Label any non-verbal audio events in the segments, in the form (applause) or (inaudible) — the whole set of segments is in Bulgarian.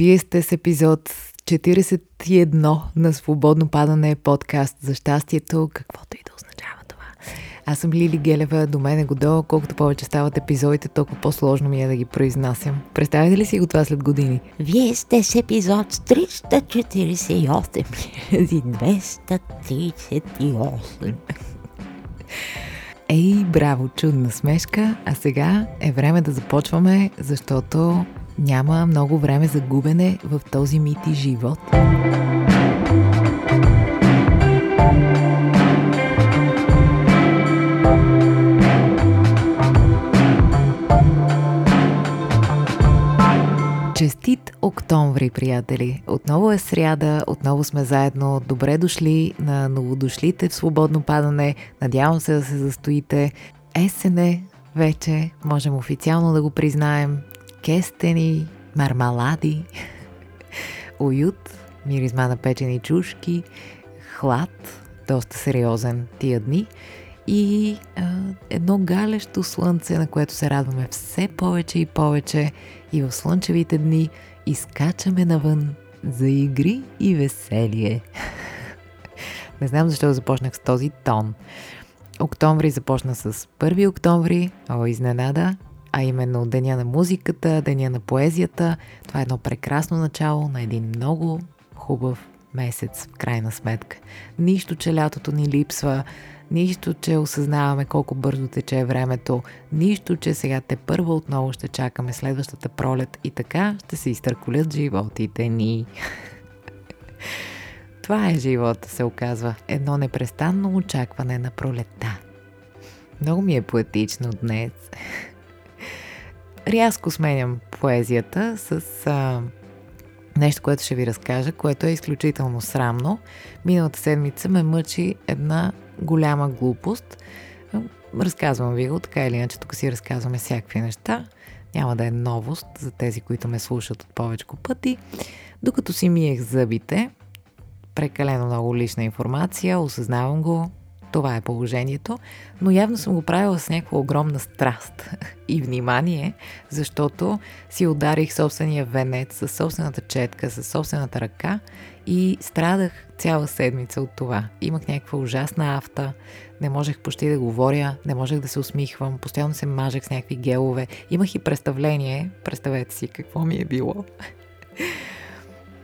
Вие сте с епизод 41 на Свободно падане подкаст за щастието, каквото и да означава това. Аз съм Лили Гелева, до мен е Годо. Колкото повече стават епизодите, толкова по-сложно ми е да ги произнасям. Представете ли си го това след години? Вие сте с епизод 348 238. Ей, браво, чудна смешка. А сега е време да започваме, защото няма много време за губене в този мит и живот. Честит октомври, приятели! Отново е сряда, отново сме заедно. Добре дошли на новодошлите в свободно падане. Надявам се да се застоите. Есене вече, можем официално да го признаем. Кестени, мармалади, уют, миризма на печени чушки, хлад, доста сериозен тия дни и а, едно галещо слънце, на което се радваме все повече и повече и в слънчевите дни изкачаме навън за игри и веселие. Не знам защо започнах с този тон. Октомври започна с 1 октомври, о, изненада, а именно Деня на музиката, Деня на поезията. Това е едно прекрасно начало на един много хубав месец, в крайна сметка. Нищо, че лятото ни липсва, нищо, че осъзнаваме колко бързо тече времето, нищо, че сега те първо отново ще чакаме следващата пролет и така ще се изтърколят животите ни. (laughs) Това е живота, се оказва. Едно непрестанно очакване на пролета. Много ми е поетично днес. Рязко сменям поезията с а, нещо, което ще ви разкажа, което е изключително срамно. Миналата седмица ме мъчи една голяма глупост. Разказвам ви го, така или иначе тук си разказваме всякакви неща. Няма да е новост за тези, които ме слушат от повече пъти. Докато си миех зъбите, прекалено много лична информация, осъзнавам го, това е положението, но явно съм го правила с някаква огромна страст и внимание, защото си ударих собствения венец със собствената четка, със собствената ръка и страдах цяла седмица от това. Имах някаква ужасна авта, не можех почти да говоря, не можех да се усмихвам, постоянно се мажех с някакви гелове. Имах и представление, представете си какво ми е било.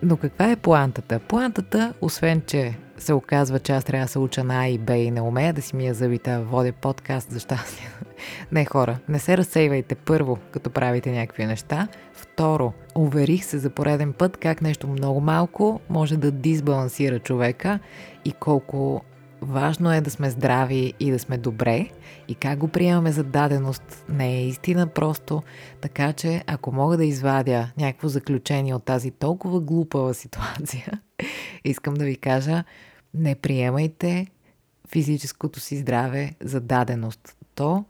Но каква е плантата? Плантата, освен че се оказва, че аз трябва да се уча на А и Б и не умея да си мия зъбите, водя подкаст за щастие. (laughs) не хора, не се разсейвайте първо, като правите някакви неща. Второ, уверих се за пореден път как нещо много малко може да дисбалансира човека и колко важно е да сме здрави и да сме добре и как го приемаме за даденост не е истина просто, така че ако мога да извадя някакво заключение от тази толкова глупава ситуация, (laughs) искам да ви кажа, не приемайте физическото си здраве за даденост. То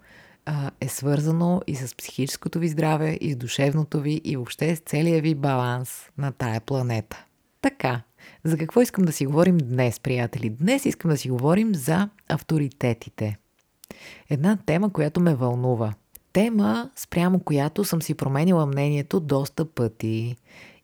е свързано и с психическото ви здраве, и с душевното ви, и въобще с целия ви баланс на тая планета. Така, за какво искам да си говорим днес, приятели? Днес искам да си говорим за авторитетите. Една тема, която ме вълнува. Тема, спрямо която съм си променила мнението доста пъти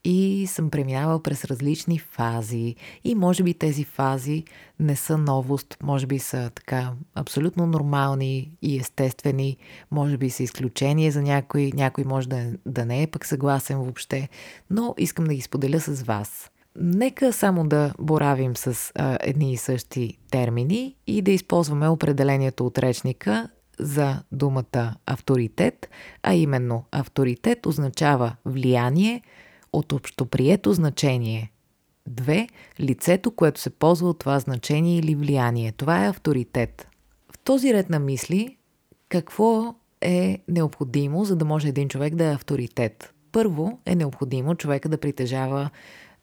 и съм преминавал през различни фази и може би тези фази не са новост, може би са така абсолютно нормални и естествени, може би са изключение за някой, някой може да, да не е пък съгласен въобще, но искам да ги споделя с вас. Нека само да боравим с а, едни и същи термини и да използваме определението от речника за думата авторитет, а именно авторитет означава влияние от общоприето значение. Две, лицето, което се ползва от това значение или влияние. Това е авторитет. В този ред на мисли, какво е необходимо, за да може един човек да е авторитет? Първо е необходимо човека да притежава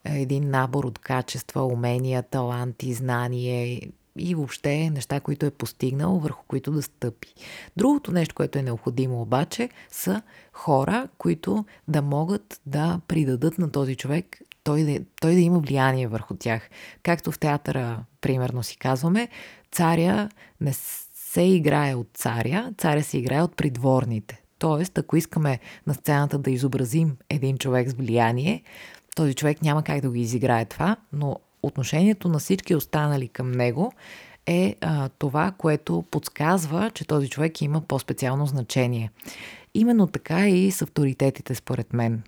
един набор от качества, умения, таланти, знание и въобще неща, които е постигнал, върху които да стъпи. Другото нещо, което е необходимо обаче, са хора, които да могат да придадат на този човек той да, той да има влияние върху тях. Както в театъра, примерно си казваме, царя не се играе от царя, царя се играе от придворните. Тоест, ако искаме на сцената да изобразим един човек с влияние, този човек няма как да го изиграе това, но отношението на всички останали към него е а, това, което подсказва, че този човек има по-специално значение. Именно така и с авторитетите, според мен.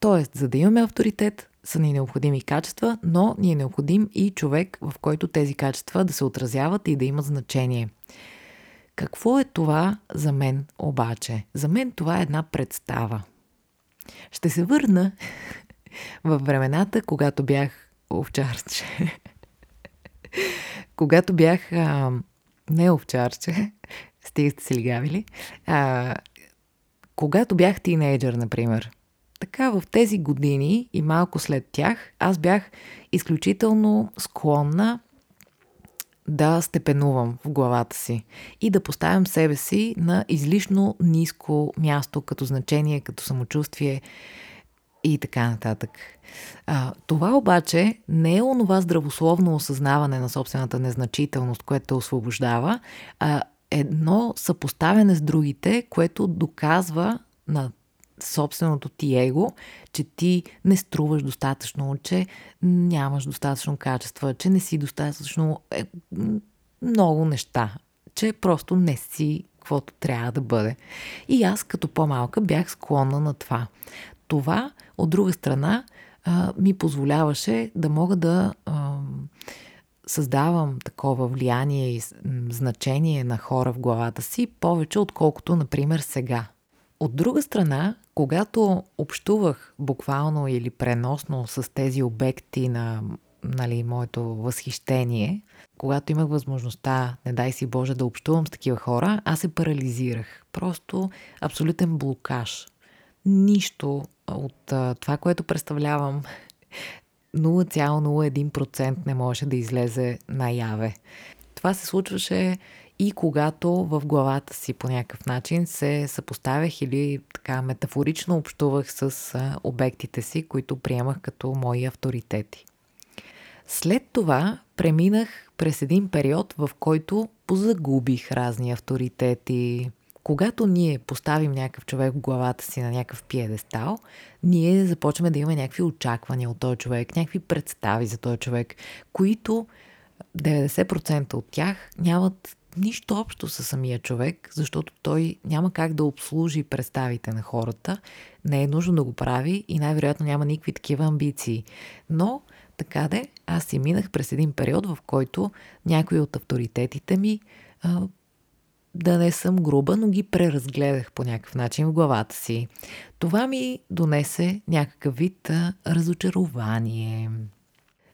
Тоест, за да имаме авторитет, са ни необходими качества, но ни е необходим и човек, в който тези качества да се отразяват и да имат значение. Какво е това за мен обаче? За мен това е една представа. Ще се върна в времената, когато бях овчарче. когато бях а, не овчарче, стига сте си лигавили, а, когато бях тинейджър, например, така в тези години и малко след тях, аз бях изключително склонна да степенувам в главата си и да поставям себе си на излишно ниско място като значение, като самочувствие и така нататък. А, това обаче не е онова здравословно осъзнаване на собствената незначителност, което те освобождава, а едно съпоставяне с другите, което доказва на собственото ти его, че ти не струваш достатъчно, че нямаш достатъчно качества, че не си достатъчно е, много неща, че просто не си каквото трябва да бъде. И аз като по-малка бях склонна на това. Това, от друга страна, ми позволяваше да мога да създавам такова влияние и значение на хора в главата си повече, отколкото, например, сега. От друга страна, когато общувах буквално или преносно с тези обекти на нали, моето възхищение, когато имах възможността, не дай си Боже, да общувам с такива хора, аз се парализирах. Просто абсолютен блокаж. Нищо от това, което представлявам, 0,01% не може да излезе наяве. Това се случваше и когато в главата си по някакъв начин се съпоставях или така метафорично общувах с обектите си, които приемах като мои авторитети. След това преминах през един период, в който позагубих разни авторитети. Когато ние поставим някакъв човек в главата си на някакъв пиедестал, ние започваме да имаме някакви очаквания от този човек, някакви представи за този човек, които 90% от тях нямат нищо общо с самия човек, защото той няма как да обслужи представите на хората, не е нужно да го прави и най-вероятно няма никакви такива амбиции. Но, така де, аз си минах през един период, в който някои от авторитетите ми, да не съм груба, но ги преразгледах по някакъв начин в главата си. Това ми донесе някакъв вид разочарование.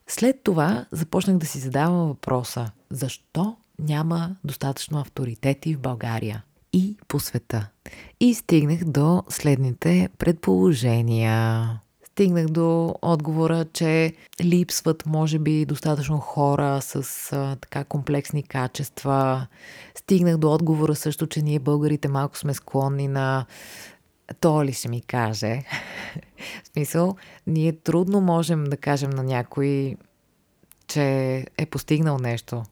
След това започнах да си задавам въпроса, защо няма достатъчно авторитети в България и по света. И стигнах до следните предположения. Стигнах до отговора, че липсват, може би, достатъчно хора с а, така комплексни качества. Стигнах до отговора също, че ние българите малко сме склонни на то ли ще ми каже? (laughs) в смисъл, ние трудно можем да кажем на някой, че е постигнал нещо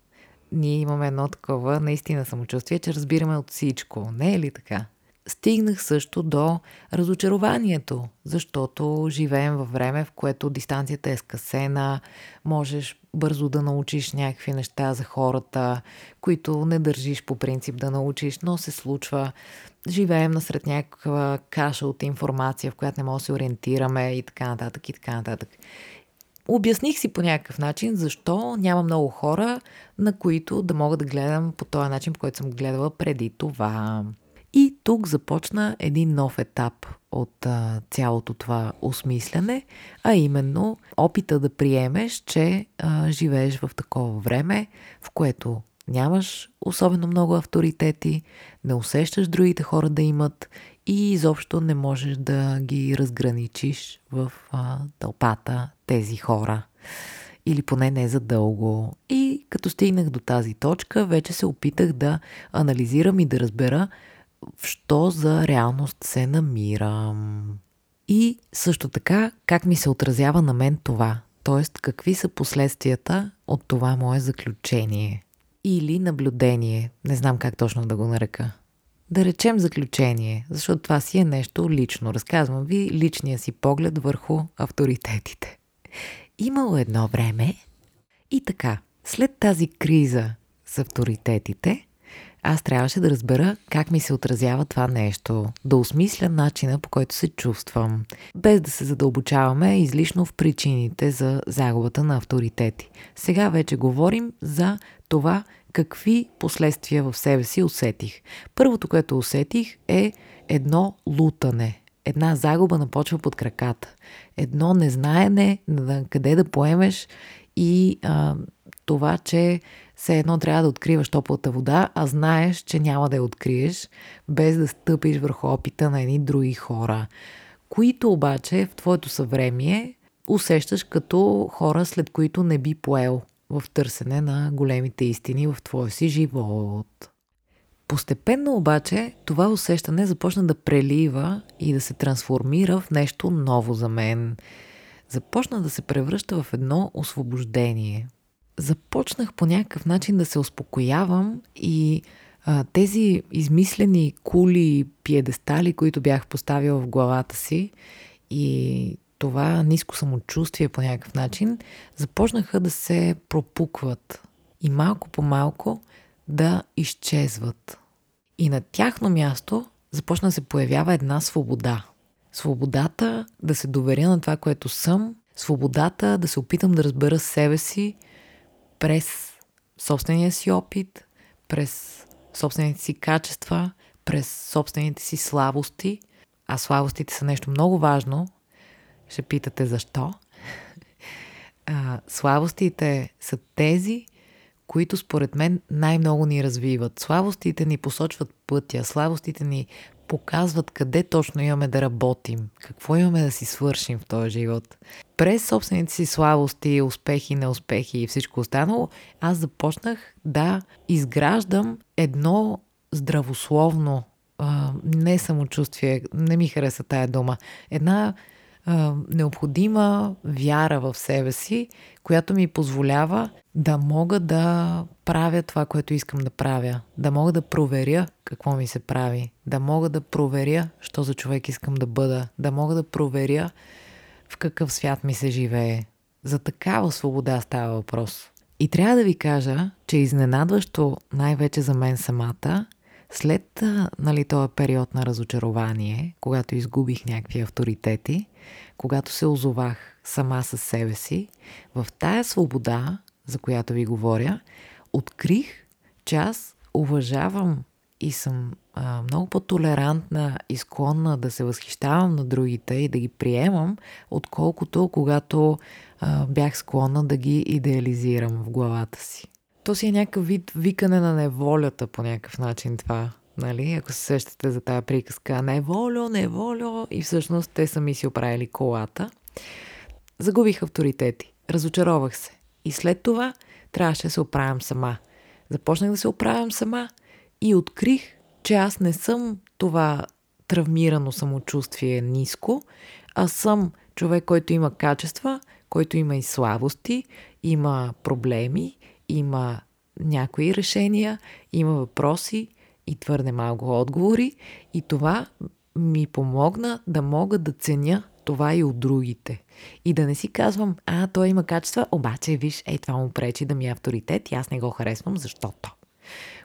ние имаме едно такова наистина самочувствие, че разбираме от всичко. Не е ли така? Стигнах също до разочарованието, защото живеем във време, в което дистанцията е скъсена, можеш бързо да научиш някакви неща за хората, които не държиш по принцип да научиш, но се случва. Живеем насред някаква каша от информация, в която не можем да се ориентираме и така нататък и така нататък. Обясних си по някакъв начин защо няма много хора, на които да мога да гледам по този начин, по който съм гледала преди това. И тук започна един нов етап от а, цялото това осмисляне, а именно опита да приемеш, че а, живееш в такова време, в което нямаш особено много авторитети, не усещаш другите хора да имат и изобщо не можеш да ги разграничиш в а, тълпата тези хора. Или поне не за дълго. И като стигнах до тази точка, вече се опитах да анализирам и да разбера в що за реалност се намирам. И също така, как ми се отразява на мен това. Тоест, какви са последствията от това мое заключение. Или наблюдение. Не знам как точно да го нарека. да речем заключение, защото това си е нещо лично. Разказвам ви личния си поглед върху авторитетите. Имало едно време и така, след тази криза с авторитетите, аз трябваше да разбера как ми се отразява това нещо, да осмисля начина по който се чувствам, без да се задълбочаваме излишно в причините за загубата на авторитети. Сега вече говорим за това какви последствия в себе си усетих. Първото, което усетих е едно лутане, една загуба на почва под краката, едно незнаене на къде да поемеш и а, това, че все едно трябва да откриваш топлата вода, а знаеш, че няма да я откриеш, без да стъпиш върху опита на едни други хора, които обаче в твоето съвремие усещаш като хора, след които не би поел в търсене на големите истини в твоя си живот. Постепенно обаче това усещане започна да прелива и да се трансформира в нещо ново за мен. Започна да се превръща в едно освобождение – започнах по някакъв начин да се успокоявам и а, тези измислени кули пиедестали, които бях поставил в главата си и това ниско самочувствие по някакъв начин, започнаха да се пропукват и малко по малко да изчезват. И на тяхно място започна да се появява една свобода. Свободата да се доверя на това, което съм, свободата да се опитам да разбера себе си през собствения си опит, през собствените си качества, през собствените си слабости. А слабостите са нещо много важно. Ще питате защо. А, слабостите са тези, които според мен най-много ни развиват. Слабостите ни посочват пътя, слабостите ни показват къде точно имаме да работим, какво имаме да си свършим в този живот. През собствените си слабости, успехи, неуспехи и всичко останало, аз започнах да изграждам едно здравословно, а, не самочувствие, не ми хареса тая дума, една а, необходима вяра в себе си, която ми позволява да мога да правя това, което искам да правя, да мога да проверя какво ми се прави, да мога да проверя, що за човек искам да бъда, да мога да проверя в какъв свят ми се живее. За такава свобода става въпрос. И трябва да ви кажа, че изненадващо най-вече за мен самата след нали, този период на разочарование, когато изгубих някакви авторитети, когато се озовах сама със себе си, в тая свобода, за която ви говоря, открих, че аз уважавам и съм а, много по-толерантна и склонна да се възхищавам на другите и да ги приемам, отколкото когато а, бях склонна да ги идеализирам в главата си. То си е някакъв вид викане на неволята по някакъв начин това. Нали? Ако се сещате за тази приказка неволю, неволю и всъщност те сами си оправили колата. Загубих авторитети. Разочаровах се. И след това трябваше да се оправям сама. Започнах да се оправям сама и открих, че аз не съм това травмирано самочувствие ниско, а съм човек, който има качества, който има и слабости, има проблеми, има някои решения, има въпроси и твърде малко отговори и това ми помогна да мога да ценя това и от другите. И да не си казвам, а, той има качества, обаче, виж, ей, това му пречи да ми е авторитет и аз не го харесвам, защото.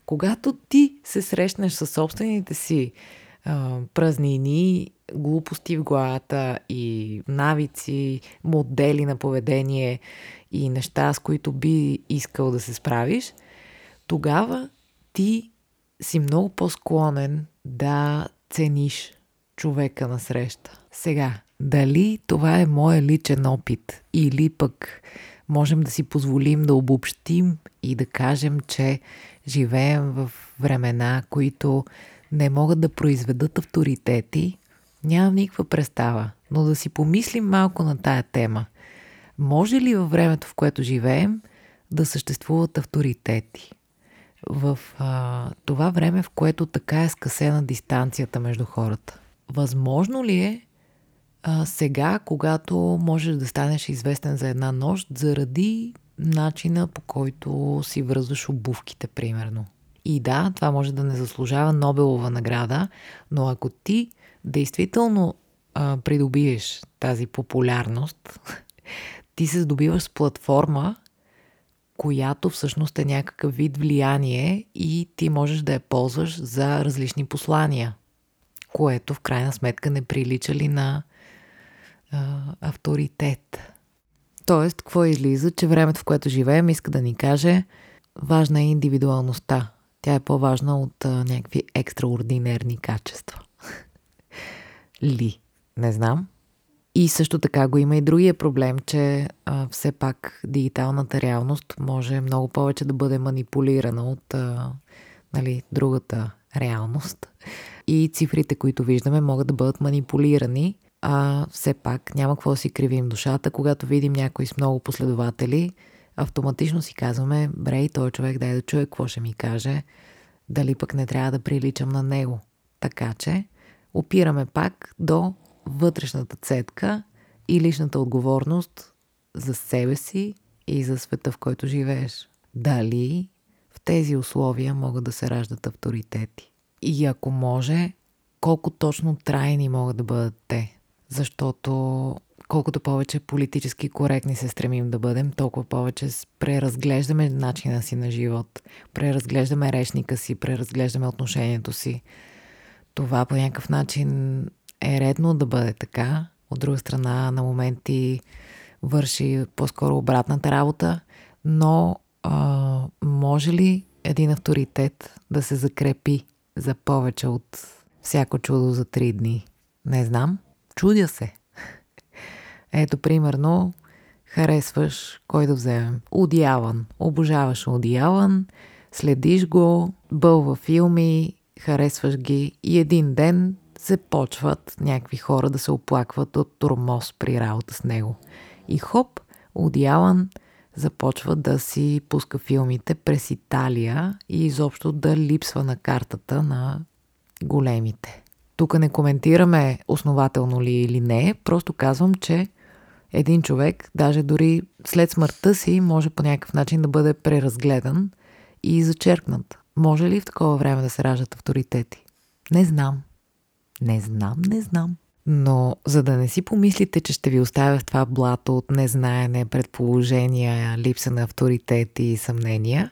Когато ти се срещнеш с собствените си а, празнини, глупости в главата и навици, модели на поведение и неща, с които би искал да се справиш, тогава ти си много по-склонен да цениш човека на среща. Сега, дали това е моя личен опит или пък можем да си позволим да обобщим и да кажем, че живеем в времена, които не могат да произведат авторитети, нямам никаква представа. Но да си помислим малко на тая тема. Може ли във времето, в което живеем, да съществуват авторитети? В а, това време, в което така е скъсена дистанцията между хората. Възможно ли е а, сега, когато можеш да станеш известен за една нощ, заради начина по който си връзваш обувките, примерно? И да, това може да не заслужава Нобелова награда, но ако ти действително а, придобиеш тази популярност, (laughs) ти се здобиваш с платформа, която всъщност е някакъв вид влияние и ти можеш да я ползваш за различни послания, което в крайна сметка не прилича ли на а, авторитет. Тоест, какво излиза, че времето, в което живеем, иска да ни каже, важна е индивидуалността. Тя е по-важна от а, някакви екстраординерни качества. (laughs) Ли? Не знам. И също така го има и другия проблем, че а, все пак дигиталната реалност може много повече да бъде манипулирана от а, нали, другата реалност. И цифрите, които виждаме, могат да бъдат манипулирани, а все пак няма какво да си кривим душата. Когато видим някой с много последователи, автоматично си казваме, брей, той човек дай да чуе какво ще ми каже, дали пък не трябва да приличам на него. Така че опираме пак до вътрешната цетка и личната отговорност за себе си и за света, в който живееш. Дали в тези условия могат да се раждат авторитети? И ако може, колко точно трайни могат да бъдат те? Защото колкото повече политически коректни се стремим да бъдем, толкова повече преразглеждаме начина си на живот, преразглеждаме речника си, преразглеждаме отношението си. Това по някакъв начин е редно да бъде така. От друга страна, на моменти върши по-скоро обратната работа, но а, може ли един авторитет да се закрепи за повече от всяко чудо за три дни? Не знам. Чудя се. (laughs) Ето, примерно, харесваш, кой да вземем? Одияван. Обожаваш Одияван, следиш го, бълва филми, харесваш ги и един ден се почват някакви хора да се оплакват от турмоз при работа с него. И хоп, Одиалан започва да си пуска филмите през Италия и изобщо да липсва на картата на големите. Тук не коментираме основателно ли или не, просто казвам, че един човек, даже дори след смъртта си, може по някакъв начин да бъде преразгледан и зачеркнат. Може ли в такова време да се раждат авторитети? Не знам. Не знам, не знам. Но за да не си помислите, че ще ви оставя в това блато от незнаене, предположения, липса на авторитет и съмнения,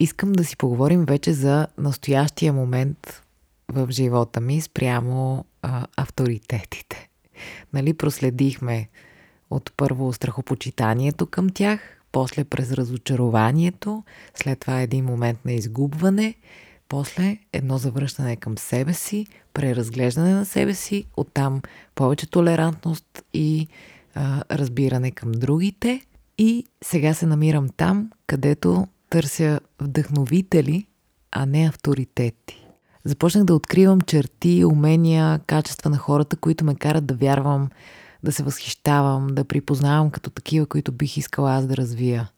искам да си поговорим вече за настоящия момент в живота ми спрямо а, авторитетите. Нали, проследихме от първо страхопочитанието към тях, после през разочарованието, след това един момент на изгубване – после едно завръщане към себе си, преразглеждане на себе си, оттам повече толерантност и а, разбиране към другите. И сега се намирам там, където търся вдъхновители, а не авторитети. Започнах да откривам черти, умения, качества на хората, които ме карат да вярвам, да се възхищавам, да припознавам като такива, които бих искала аз да развия.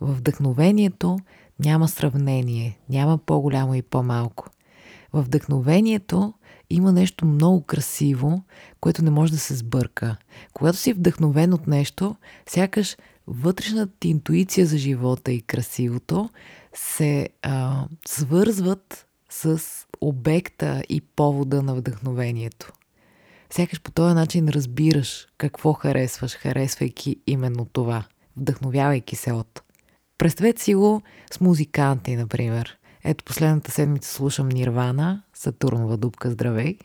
В вдъхновението няма сравнение, няма по-голямо и по-малко. В вдъхновението има нещо много красиво, което не може да се сбърка. Когато си вдъхновен от нещо, сякаш вътрешната ти интуиция за живота и красивото се а, свързват с обекта и повода на вдъхновението. Сякаш по този начин разбираш какво харесваш, харесвайки именно това, вдъхновявайки се от. Представете си го с музиканти, например. Ето последната седмица слушам Нирвана, Сатурнова дупка, здравей.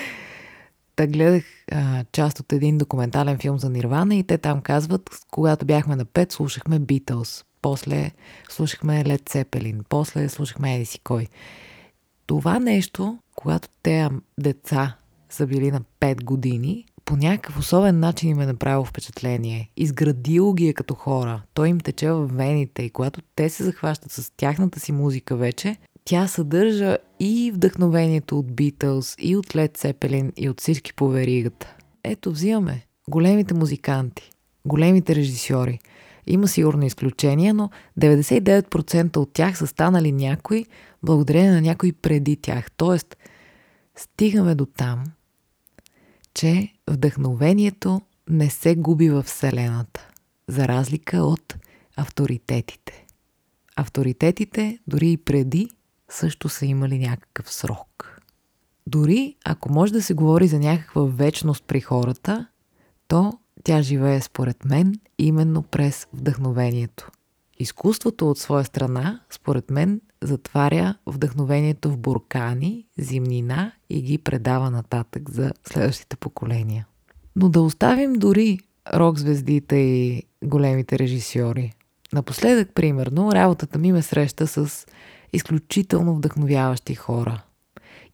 (laughs) Та гледах а, част от един документален филм за Нирвана и те там казват, когато бяхме на пет, слушахме Битълс, после слушахме Лед Цепелин, после слушахме Еди кой. Това нещо, когато те деца са били на 5 години, по някакъв особен начин им е направил впечатление. Изградило ги е като хора. Той им тече в вените и когато те се захващат с тяхната си музика вече, тя съдържа и вдъхновението от Beatles, и от Led Zeppelin, и от всички по веригата. Ето, взимаме големите музиканти, големите режисьори. Има сигурно изключения, но 99% от тях са станали някои благодарение на някой преди тях. Тоест, стигаме до там – че вдъхновението не се губи в Вселената, за разлика от авторитетите. авторитетите, дори и преди, също са имали някакъв срок. Дори ако може да се говори за някаква вечност при хората, то тя живее според мен именно през вдъхновението. Изкуството от своя страна, според мен, затваря вдъхновението в буркани, зимнина и ги предава нататък за следващите поколения. Но да оставим дори рок-звездите и големите режисьори. Напоследък, примерно, работата ми ме среща с изключително вдъхновяващи хора.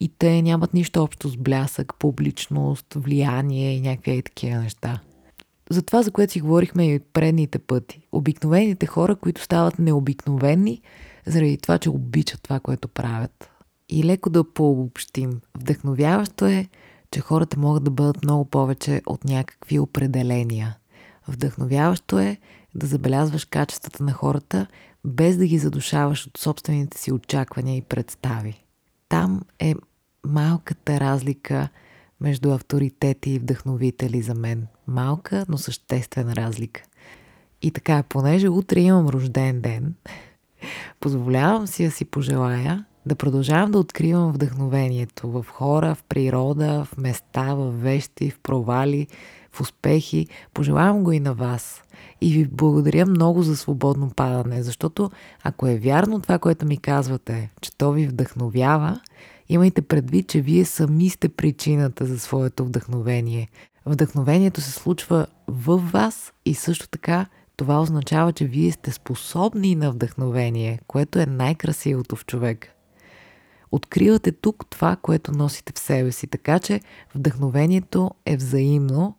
И те нямат нищо общо с блясък, публичност, влияние и някакви такива неща. За това, за което си говорихме и предните пъти. Обикновените хора, които стават необикновени, заради това, че обичат това, което правят. И леко да пообщим. Вдъхновяващо е, че хората могат да бъдат много повече от някакви определения. Вдъхновяващо е да забелязваш качествата на хората, без да ги задушаваш от собствените си очаквания и представи. Там е малката разлика между авторитети и вдъхновители за мен. Малка, но съществена разлика. И така, понеже утре имам рожден ден, позволявам си да си пожелая да продължавам да откривам вдъхновението в хора, в природа, в места, в вещи, в провали, в успехи. Пожелавам го и на вас. И ви благодаря много за свободно падане, защото ако е вярно това, което ми казвате, че то ви вдъхновява, имайте предвид, че вие сами сте причината за своето вдъхновение. Вдъхновението се случва в вас и също така това означава, че вие сте способни на вдъхновение, което е най-красивото в човек. Откривате тук това, което носите в себе си, така че вдъхновението е взаимно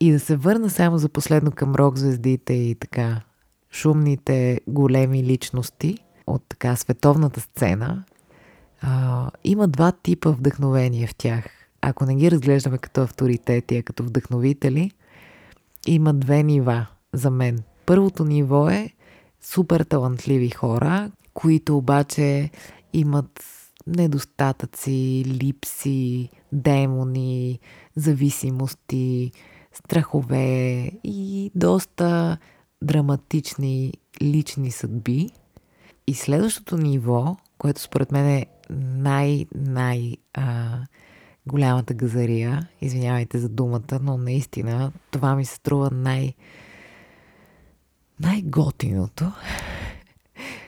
и да се върна само за последно към рок звездите и така шумните големи личности от така световната сцена, а, има два типа вдъхновение в тях. Ако не ги разглеждаме като авторитети, а като вдъхновители, има две нива за мен. Първото ниво е супер талантливи хора, които обаче имат недостатъци, липси, демони, зависимости, страхове и доста драматични лични съдби. И следващото ниво, което според мен е най-най голямата газария, извинявайте за думата, но наистина това ми се струва най- най-готиното.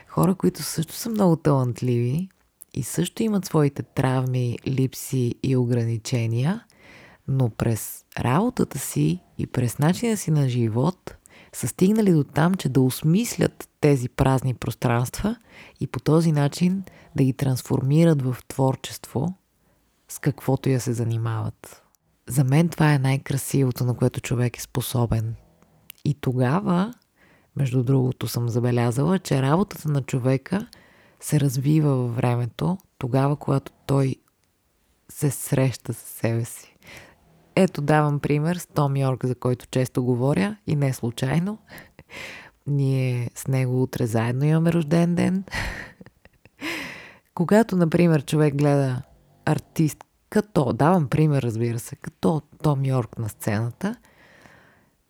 Хора, които също са много талантливи и също имат своите травми, липси и ограничения, но през работата си и през начина си на живот са стигнали до там, че да осмислят тези празни пространства и по този начин да ги трансформират в творчество, с каквото я се занимават. За мен това е най-красивото, на което човек е способен. И тогава, между другото, съм забелязала, че работата на човека се развива във времето, тогава, когато той се среща с себе си. Ето давам пример с Том Йорк, за който често говоря и не случайно. (laughs) Ние с него утре заедно имаме рожден ден. (laughs) Когато, например, човек гледа артист като, давам пример, разбира се, като Том Йорк на сцената,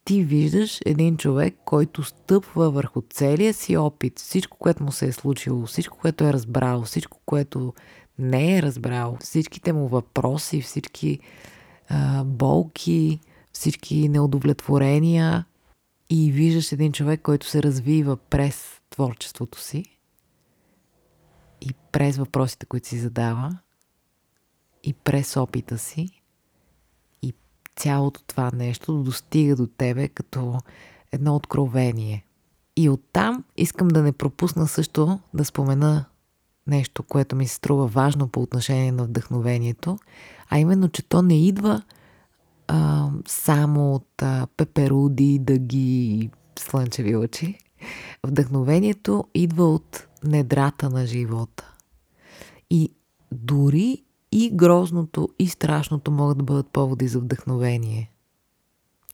ти виждаш един човек, който стъпва върху целия си опит, всичко, което му се е случило, всичко, което е разбрал, всичко, което не е разбрал, всичките му въпроси, всички а, болки, всички неудовлетворения. И виждаш един човек, който се развива през творчеството си и през въпросите, които си задава и през опита си и цялото това нещо достига до тебе като едно откровение. И оттам искам да не пропусна също да спомена нещо, което ми се струва важно по отношение на вдъхновението, а именно, че то не идва а, само от а, пеперуди, дъги и слънчеви очи. Вдъхновението идва от недрата на живота. И дори и грозното, и страшното могат да бъдат поводи за вдъхновение.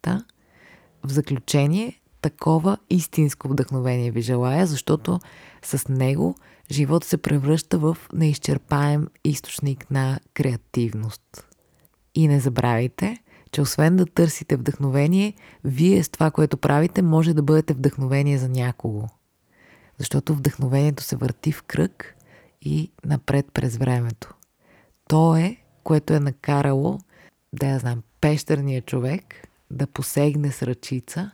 Да? В заключение, такова истинско вдъхновение ви желая, защото с него живот се превръща в неизчерпаем източник на креативност. И не забравяйте, че освен да търсите вдъхновение, вие с това, което правите, може да бъдете вдъхновение за някого. Защото вдъхновението се върти в кръг и напред през времето. То е, което е накарало, да я знам, пещерния човек да посегне с ръчица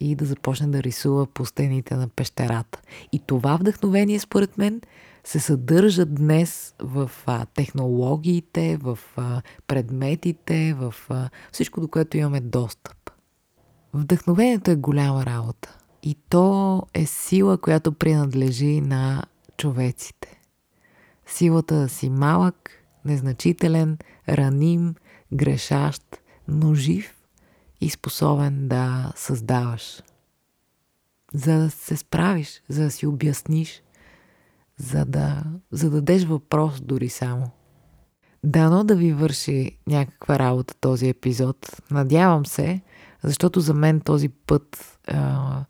и да започне да рисува по стените на пещерата. И това вдъхновение, според мен, се съдържа днес в а, технологиите, в а, предметите, в а, всичко, до което имаме достъп. Вдъхновението е голяма работа. И то е сила, която принадлежи на човеците. Силата да си малък, незначителен, раним, грешащ, но жив и способен да създаваш. За да се справиш, за да си обясниш, за да зададеш въпрос дори само. Дано да ви върши някаква работа този епизод. Надявам се, защото за мен този път, а,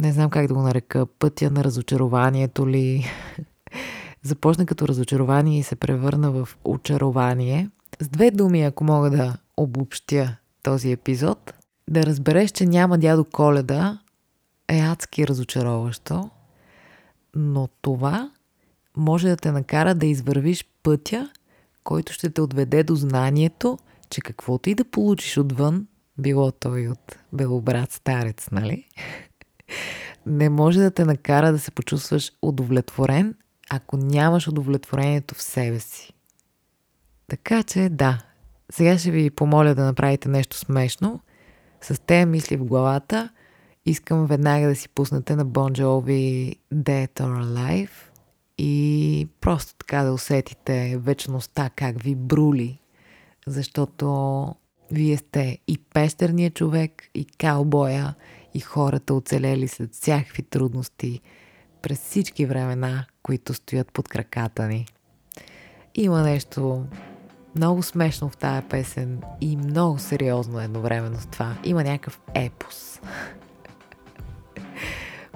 не знам как да го нарека, пътя на разочарованието ли, (laughs) започна като разочарование и се превърна в очарование. С две думи, ако мога да обобщя този епизод, да разбереш, че няма дядо Коледа е адски разочароващо, но това може да те накара да извървиш пътя, който ще те отведе до знанието, че каквото и да получиш отвън, било той от белобрат старец, нали? (laughs) Не може да те накара да се почувстваш удовлетворен, ако нямаш удовлетворението в себе си. Така че да, сега ще ви помоля да направите нещо смешно. С тези мисли в главата искам веднага да си пуснете на Bon Jovi Dead or Alive и просто така да усетите вечността как ви брули, защото вие сте и пещерният човек, и каубоя, и хората оцелели след всякакви трудности през всички времена, които стоят под краката ни. Има нещо много смешно в тая песен и много сериозно едновременно с това. Има някакъв епос. (laughs)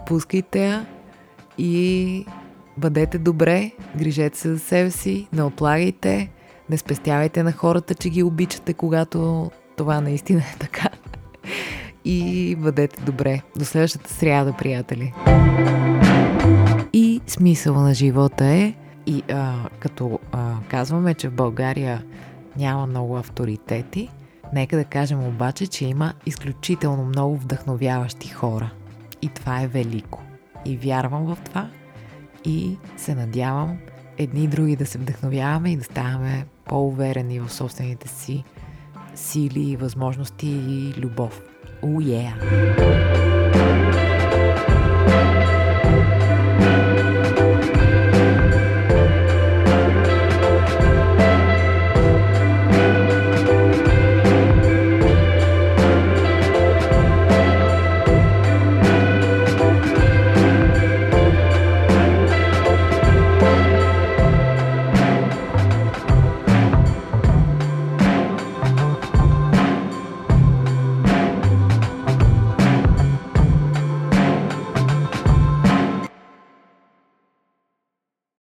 Пускайте я и бъдете добре, грижете се за себе си, не отлагайте, не спестявайте на хората, че ги обичате, когато това наистина е така. (laughs) И бъдете добре. До следващата сряда, приятели. И смисъл на живота е и а, като а, казваме, че в България няма много авторитети, нека да кажем обаче, че има изключително много вдъхновяващи хора. И това е велико. И вярвам в това и се надявам едни и други да се вдъхновяваме и да ставаме по-уверени в собствените си сили, възможности и любов. Oh yeah!